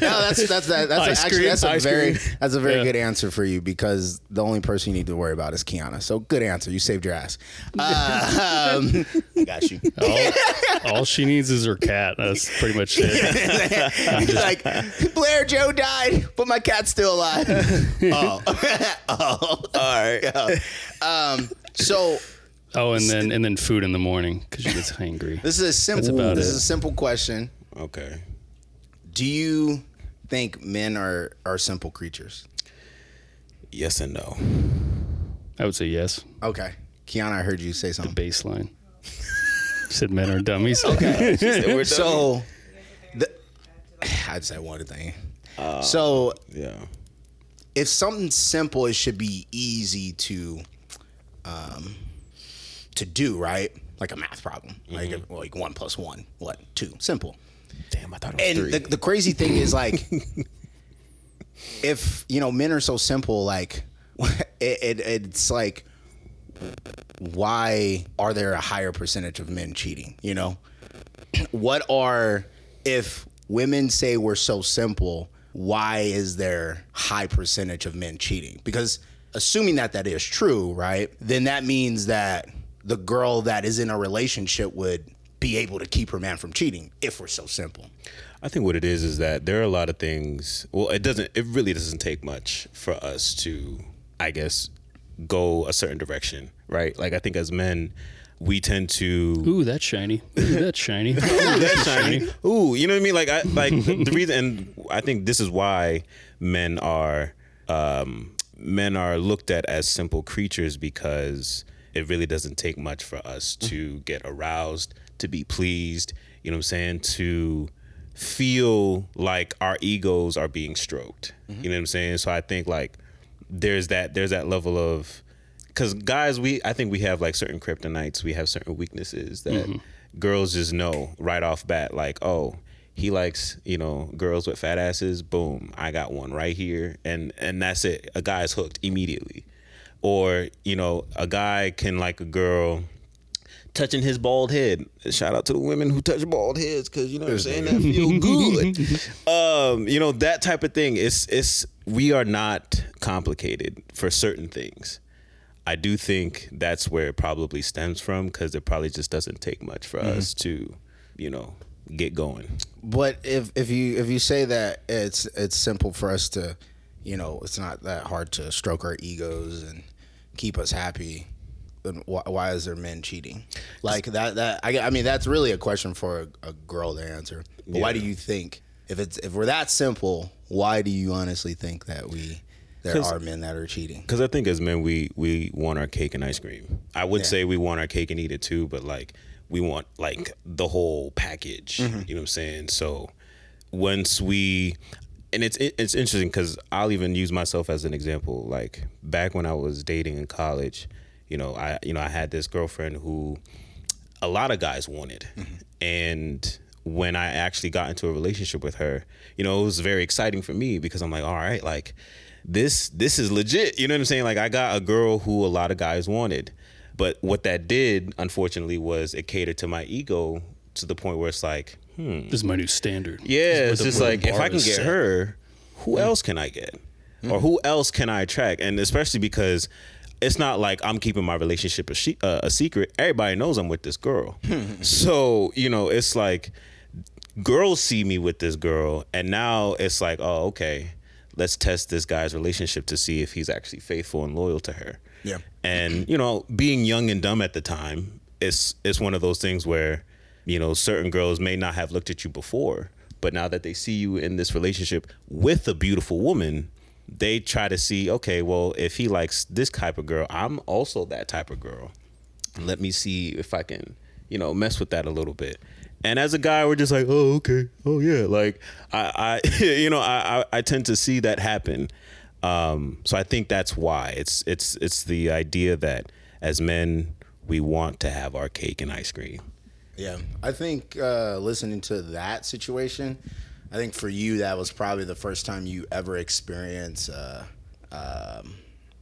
No, that's that's that, that's Ice actually cream, that's a very cream. that's a very Yeah. good answer for you because the only person you need to worry about is Kiana. So good answer. You saved your ass. Uh, um, I *laughs* got you. All, *laughs* all she needs is her cat. That's pretty much it. like Blair Joe died, but my cat's still alive. oh, oh, all right. Um, so Oh, and then and then food in the morning because she gets hangry. this is a simple. about This it. is a simple question. Okay. Do you think men are are simple creatures? Yes and no. I would say yes. Okay, Kiana, I heard you say something. Baseline. Said men are dummies. Okay. *laughs* So, the, *sighs* I'd say one thing. so, Yeah. if something's simple, it should be easy to, um, to do, right? Like a math problem, like like one plus one, what two? Simple. Damn, I thought it was And three. the, the crazy thing is like, *laughs* if you know men are so simple, like *laughs* it, it it's like, why are there a higher percentage of men cheating? You know, *clears throat* what are if women say we're so simple? Why is there high percentage of men cheating? Because assuming that that is true, right? Then that means that the girl that is in a relationship would be able to keep her man from cheating if we're so simple. I think what it is is that there are a lot of things. Well, it doesn't. It really doesn't take much for us to I guess, go a certain direction, right? Like I think as men, we tend to Ooh, that's shiny. Ooh, *laughs* that's shiny. Ooh, that's shiny. Ooh, you know what I mean? Like I like the, *laughs* the reason, and I think this is why men are um, men are looked at as simple creatures because it really doesn't take much for us to get aroused, to be pleased. You know what I'm saying? To feel like our egos are being stroked. Mm-hmm. You know what I'm saying? So I think like there's that there's that level of because guys we i think we have like certain kryptonites we have certain weaknesses that mm-hmm. girls just know right off bat like oh he likes you know girls with fat asses boom i got one right here and and that's it a guy's hooked immediately or you know a guy can like a girl touching his bald head. Shout out to the women who touch bald heads because you know what I'm saying that feel *laughs* good. um, you know that type of thing. It's it's we are not complicated for certain things. I do think that's where it probably stems from because it probably just doesn't take much for us to, you know, get going. But if if you if you say that it's it's simple for us to, you know, it's not that hard to stroke our egos and keep us happy, why, why is there men cheating? Like that that I, I mean that's really a question for a, a girl to answer. But why do you think if it's if we're that simple, why do you honestly think that we there are men that are cheating? Because I think as men, we we want our cake and ice cream. I would Yeah. say we want our cake and eat it too, but like we want like the whole package. Mm-hmm. You know what I'm saying? So once we, and it's it's interesting because I'll even use myself as an example. Like back when I was dating in college, you know, I you know I had this girlfriend who a lot of guys wanted, mm-hmm. and when I actually got into a relationship with her, you know, it was very exciting for me because I'm like, all right, like this this is legit. You know what I'm saying? Like I got a girl who a lot of guys wanted. But what that did, unfortunately, was it catered to my ego to the point where it's like, hmm, This is my new standard. yeah, it's just like if I can get set. her, who mm-hmm. else can I get? Or mm-hmm. who else can I attract? And especially because it's not like I'm keeping my relationship a, she- uh, a secret. Everybody knows I'm with this girl. *laughs* so, you know, it's like girls see me with this girl and now it's like, oh, okay. Let's test this guy's relationship to see if he's actually faithful and loyal to her. Yeah. And you know, being young and dumb at the time, it's it's one of those things where, you know, certain girls may not have looked at you before, but now that they see you in this relationship with a beautiful woman, they try to see, okay, well, if he likes this type of girl, I'm also that type of girl. Let me see if I can, you know, mess with that a little bit. And as a guy, we're just like, oh, okay, oh yeah, like I, I *laughs* you know, I, I, I tend to see that happen. Um, so I think that's why it's it's it's the idea that as men we want to have our cake and ice cream. Yeah, I think uh, listening to that situation, I think for you that was probably the first time you ever experienced uh, um,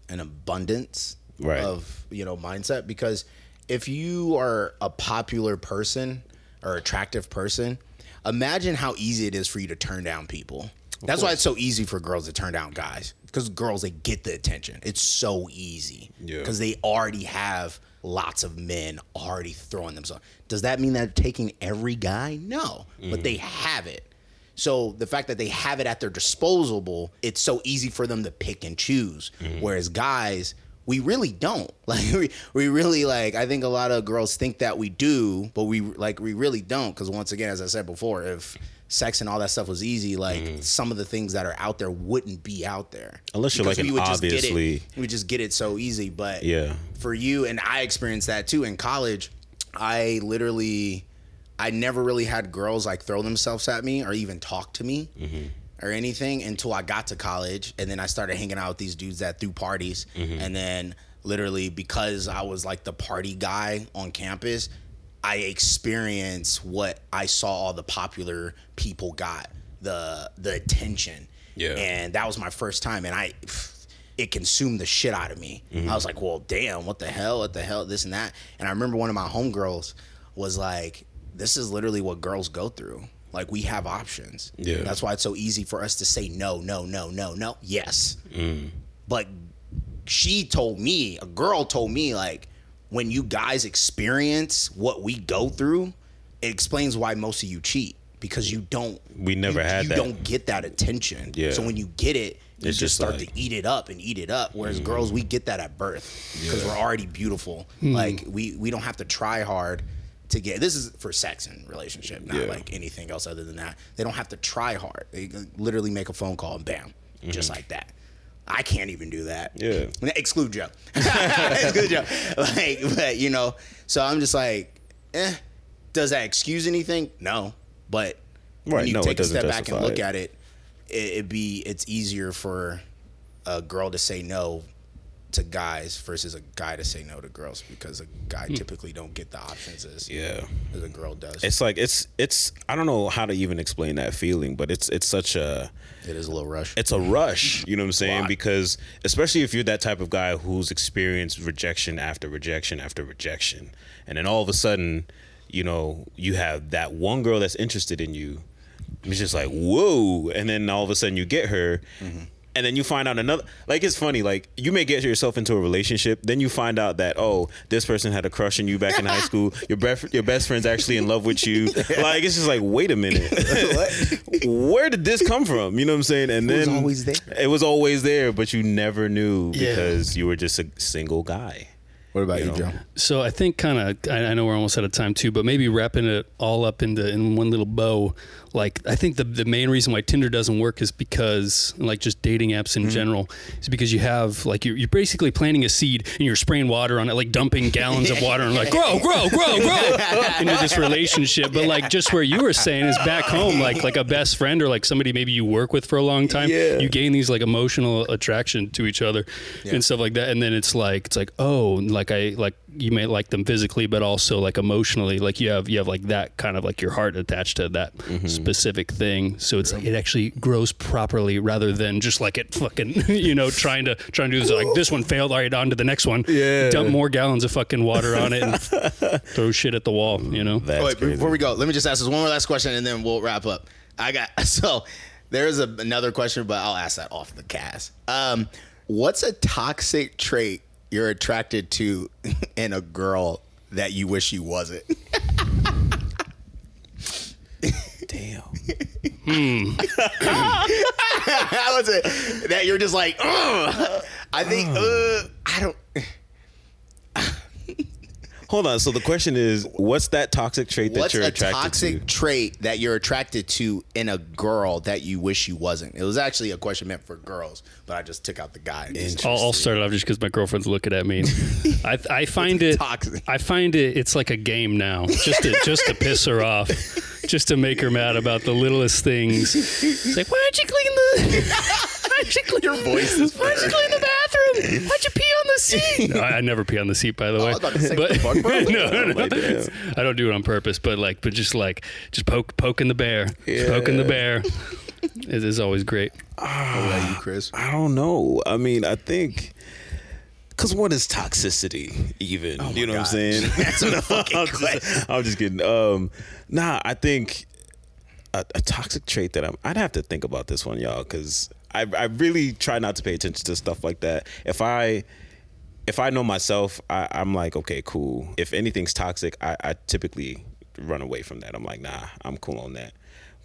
an abundance Right. of you know mindset. Because if you are a popular person or attractive person, imagine how easy it is for you to turn down people. That's why it's so easy for girls to turn down guys because girls they get the attention. It's so easy Yeah. because they already have lots of men already throwing themselves. Does that mean that they're taking every guy? No, but they have it. So the fact that they have it at their disposable, it's so easy for them to pick and choose. Mm-hmm. Whereas guys, we really don't. *laughs* Like we, we really like I think a lot of girls think that we do, but we like we really don't cuz once again as I said before, if sex and all that stuff was easy, like mm. some of the things that are out there wouldn't be out there. Unless you're like we an would just get it- obviously- we just get it so easy, but Yeah. for you and I experienced that too in college. I literally I never really had girls like throw themselves at me or even talk to me mm-hmm. or anything until I got to college and then I started hanging out with these dudes that threw parties mm-hmm. and then literally because I was like the party guy on campus, I experienced what I saw all the popular people got, the the attention. Yeah. And that was my first time and I it consumed the shit out of me. Mm-hmm. I was like, well, damn, what the hell? What the hell? This and that. And I remember one of my homegirls was like, this is literally what girls go through. Like, we have options. Yeah. That's why it's so easy for us to say no, no, no, no, no, yes. But she told me, a girl told me, like, when you guys experience what we go through, it explains why most of you cheat because you don't. We never you, had you that. don't get that attention. Yeah. So when you get it, you It's just just start like- to eat it up and eat it up. Whereas Mm-hmm. girls, we get that at birth because we're already beautiful. Like we we don't have to try hard to get. This is for sex and relationship, not Yeah. like anything else other than that. They don't have to try hard. They literally make a phone call and bam, just like that. I can't even do that. Mm-hmm. Yeah. *laughs* Exclude Joe. *laughs* Exclude Joe. *laughs* Like, but you know, so I'm just like, eh. Does that excuse anything? No. But when you no, take a step back and look it. at it, it, it be it's easier for a girl to say no to guys versus a guy to say no to girls because a guy hmm. typically don't get the options as, Yeah. as a girl does. It's like it's it's I don't know how to even explain that feeling, but it's it's such a it is a little rush. it's a rush, you know what I'm saying? Because especially if you're that type of guy who's experienced rejection after rejection after rejection, and then all of a sudden, you know, you have that one girl that's interested in you. It's just like whoa, and then all of a sudden you get her. Mm-hmm. And then you find out another, like it's funny, like you may get yourself into a relationship, then you find out that oh, this person had a crush on you back in high *laughs* school. Your best, your best friend's actually in love with you. *laughs* Like it's just like, wait a minute, *laughs* where did this come from? You know what I'm saying? And was then was always there. It was always there, but you never knew Yeah. because you were just a single guy. what about you you, know. Joe? So I think kind of I, I know we're almost out of time too, but maybe wrapping it all up into in one little bow. Like I think the the main reason why Tinder doesn't work is because like just dating apps in mm-hmm. general is because you have like you're, you're basically planting a seed and you're spraying water on it, like dumping gallons of water and like grow, grow, grow, *laughs* grow into this relationship. But like just where you were saying is back home, like like a best friend or like somebody maybe you work with for a long time, Yeah. you gain these like emotional attraction to each other and stuff like that. And then it's like it's like oh, like I like you may like them physically, but also like emotionally, like you have you have like that kind of like your heart attached to that mm-hmm. Specific thing. So it's like it actually grows properly rather than just like it fucking *laughs* you know trying to trying to do this like this one failed. All right, on to the next one. Yeah. dump more gallons of fucking water on it and *laughs* throw shit at the wall. You know. That's Oh, wait, crazy. before we go, let me just ask this one more last question and then we'll wrap up. I got *laughs* so there is a, another question, but I'll ask that off the cast. Um, what's a toxic trait you're attracted to in a girl that you wish you wasn't? Damn. How was it that you're just like, Ugh. I think, uh, I don't. *laughs* Hold on. So the question is, what's that toxic trait that What's you're a attracted toxic to? trait that you're attracted to in a girl that you wish you wasn't? It was actually a question meant for girls, but I just took out the guy. I'll, I'll start it off just because my girlfriend's looking at me. *laughs* I, I find it. Toxic. I find it. It's like a game now, just to just to piss her off, just to make her mad about the littlest things. It's like, why don't you clean the? *laughs* Why'd you clean your voice? Why'd you clean the bathroom? Why'd you pee on the seat? *laughs* No, I never pee on the seat, by the oh, way. I was about to say, but the fuck, bro? no, no, no. Oh, like, damn. I don't do it on purpose. But like, but just like, just poke, poking the bear, just poking the Yeah. bear. It is always great. Ah, what about you, Chris? I don't know. I mean, I think. Cause what is toxicity even? you know what I'm saying? *laughs* That's a fucking I'm, just, I'm just kidding. Um, nah, I think a, a toxic trait that I'm. I'd have to think about this one, y'all, because I I really try not to pay attention to stuff like that. If I if I know myself, I, I'm like, okay, cool. If anything's toxic, I, I typically run away from that. I'm like, nah, I'm cool on that.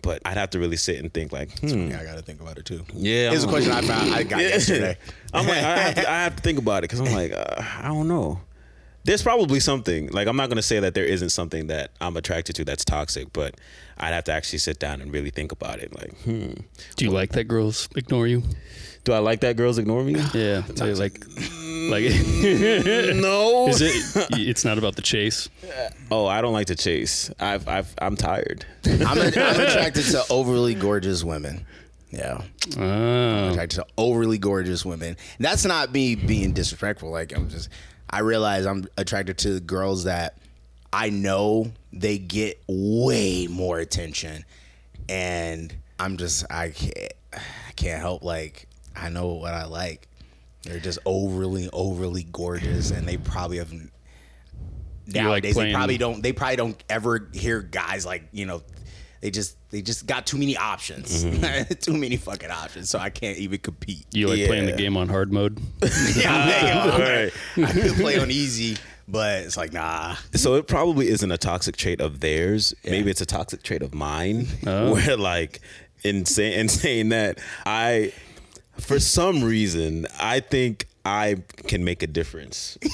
But I'd have to really sit and think, like, hmm, Yeah, I got to think about it too. yeah. Here's a question I found. I got *laughs* yesterday. I'm like, I have, to, I have to think about it because I'm *laughs* like, uh, I don't know. There's probably something. Like, I'm not going to say that there isn't something that I'm attracted to that's toxic, but I'd have to actually sit down and really think about it. Like, hmm, Do you like that girls ignore you? do I like that girls ignore me? Yeah, *laughs* they like, like. *laughs* no. *laughs* Is it? It's not about the chase. Oh, I don't like to chase. I've, I've, I'm tired. I'm, a, I'm attracted to overly gorgeous women. Yeah, Oh, I'm attracted to overly gorgeous women. That's not me being disrespectful. Like I'm just, I realize I'm attracted to girls that I know they get way more attention, and I'm just I can't I can't help like I know what I like. They're just overly overly gorgeous, and they probably have like nowadays playing- they probably don't they probably don't ever hear guys like you know they just they just got too many options mm-hmm. *laughs* too many fucking options so i can't even compete you like playing the game on hard mode? *laughs* yeah, I'm thinking, I'm Right. i could play on easy but it's like nah So it probably isn't a toxic trait of theirs. Maybe it's a toxic trait of mine. Oh. *laughs* Where like in, say, in saying that I for some reason, I think I can make a difference. *laughs*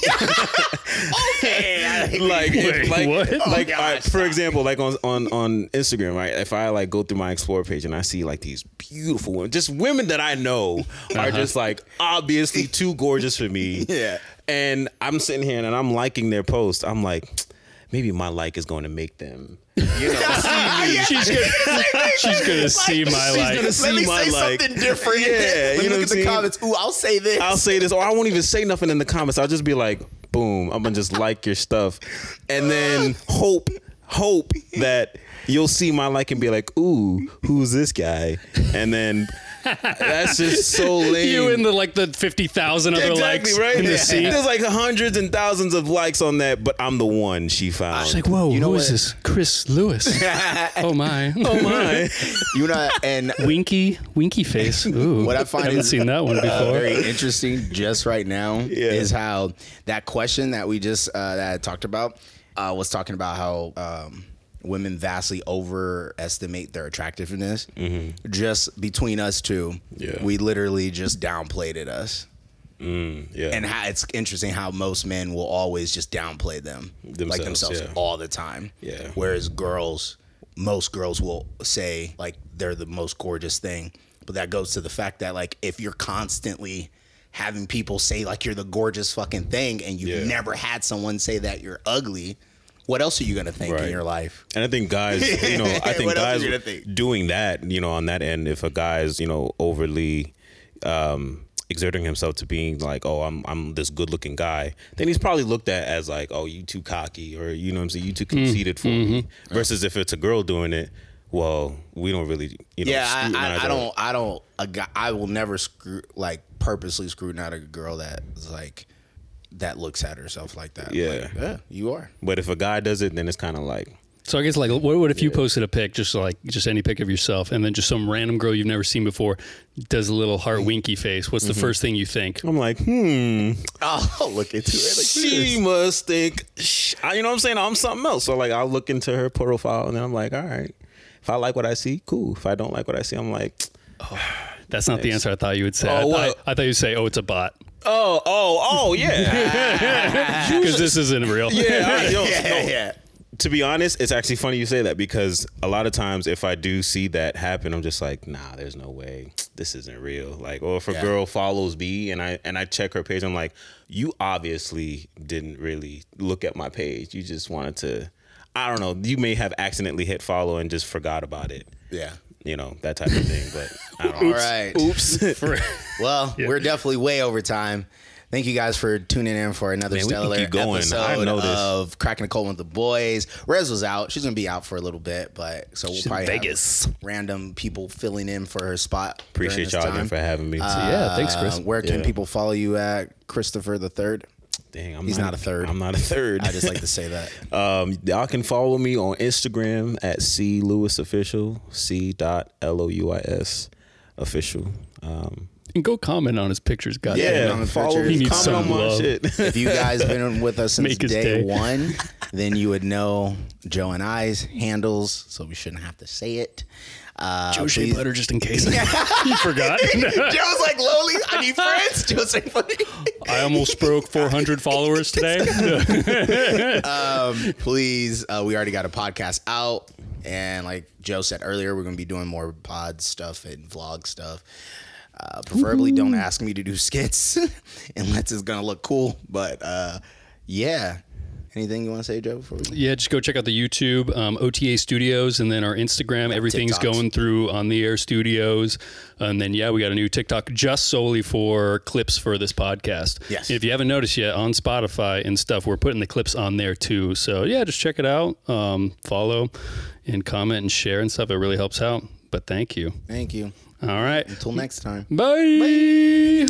okay. *laughs* like, if, Wait, like, what? Oh, like, Oh, I- for example, like on, on on Instagram, right? If I like go through my explore page and I see like these beautiful women, just women that I know are uh-huh. just like obviously too gorgeous for me. *laughs* Yeah. And I'm sitting here and I'm liking their post. I'm like, maybe my like is going to make them, you know, *laughs* see me. she's gonna, she's gonna see my like. she's life. gonna see Let me my say like. something different. Yeah, Let you me know look at the I'm comments. Ooh, I'll say this. I'll say this, or I won't even say nothing in the comments. I'll just be like, boom, I'm gonna just like your stuff, and then hope, hope that you'll see my like and be like, ooh, who's this guy? And then that's just so *laughs* lame. You and the like the fifty thousand other exactly likes right. in the Yeah. sea. There's like hundreds and thousands of likes on that, but I'm the one she found. It's like, whoa, You know who is what? this? Chris Lewis. *laughs* oh my. oh my. *laughs* you know, and Winky, winky face. Ooh, what I find I haven't is seen that one uh, before. very interesting just right now Yeah. is how that question that we just uh, that I talked about uh, was talking about how um, women vastly overestimate their attractiveness. Just between us two, Mm-hmm. Yeah. we literally just downplayed it us. Yeah. And how it's interesting how most men will always just downplay them, like Themselves, themselves, yeah. all the time. Yeah. Whereas girls, most girls will say like they're the most gorgeous thing, but that goes to the fact that like if you're constantly having people say like you're the gorgeous fucking thing, and you've Yeah. never had someone say that you're ugly, what else are you gonna think in your life? And I think guys, you *laughs* know, I think guys are you gonna think? doing that, you know, on that end, if a guy is, you know, overly um, exerting himself to being like, oh, I'm I'm this good looking guy, then he's probably looked at as like, oh, you too cocky or you know what I'm saying, you too Mm-hmm. conceited for me. Versus if it's a girl doing it, well, we don't really, you know, Yeah, I, scrutinize I, I our- don't, I don't, a guy, I will never screw like purposely scrutinize a girl that is like that looks at herself like that. Yeah. Like, yeah, you are. But if a guy does it, then it's kind of like, So I guess like, what, what if you posted a pic, just like just any pic of yourself, and then just some random girl you've never seen before does a little heart winky face? What's the first thing you think? I'm like, hmm, *laughs* I'll look into it. Like, she must think, sh- I- you know what I'm saying? I'm something else. So like, I'll look into her profile and then I'm like, all right. If I like what I see, cool. If I don't like what I see, I'm like, That's not the answer I thought you would say. I, Oh, thought, what? I thought you'd say, "Oh, it's a bot," oh, oh, oh, yeah, *laughs* *laughs* because this isn't real. yeah, I, yo, *laughs* yeah, no. yeah. To be honest, it's actually funny you say that because a lot of times if I do see that happen, I'm just like, nah, there's no way this isn't real. Like, or if a Yeah. girl follows me and I and I check her page, I'm like, you obviously didn't really look at my page. You just wanted to, I don't know. You may have accidentally hit follow and just forgot about it. Yeah. You know that type of thing. But I don't *laughs* know. All right. Oops. *laughs* Well, we're definitely way over time. Thank you guys for tuning in for another Man, stellar going. Episode of Cracking the Code with the Boys. Rez was out. She's gonna be out for a little bit, but so we'll in probably Vegas. have random people filling in for her spot. Appreciate y'all time. again for having me. yeah, thanks, Chris. Uh, where can Yeah. people follow you at, Christopher the Third? Dang, I'm He's not a third. I'm not a third. I just like to say that. *laughs* Um, y'all can follow me on Instagram at C Lewis Official, C dot L O U I S official. Um, And go comment on his pictures, guys. Yeah, yeah, on the follow pictures. me, He needs comment on my love. shit. If you guys been *laughs* with us since day day. one, *laughs* then you would know Joe and I's handles, so we shouldn't have to say it. Uh, Joe Shea please- Butter, just in case *laughs* you *laughs* forgot. *laughs* Joe's like, Lowly, I need friends. Joe's like, funny. I almost broke 400 followers today. Um, please, uh, we already got a podcast out. And like Joe said earlier, we're going to be doing more pod stuff and vlog stuff. Uh, preferably don't ask me to do skits unless it's going to look cool. But uh, yeah. Anything you want to say, Joe? Before we Yeah, just go check out the YouTube, um, OTA Studios, and then our Instagram. Everything's TikToks. going through on the air studios. And then, yeah, we got a new TikTok just solely for clips for this podcast. Yes. If you haven't noticed yet, on Spotify and stuff, we're putting the clips on there too. So, yeah, just check it out. Um, follow and comment and share and stuff. It really helps out. But thank you. Thank you. All right. Until next time. Bye.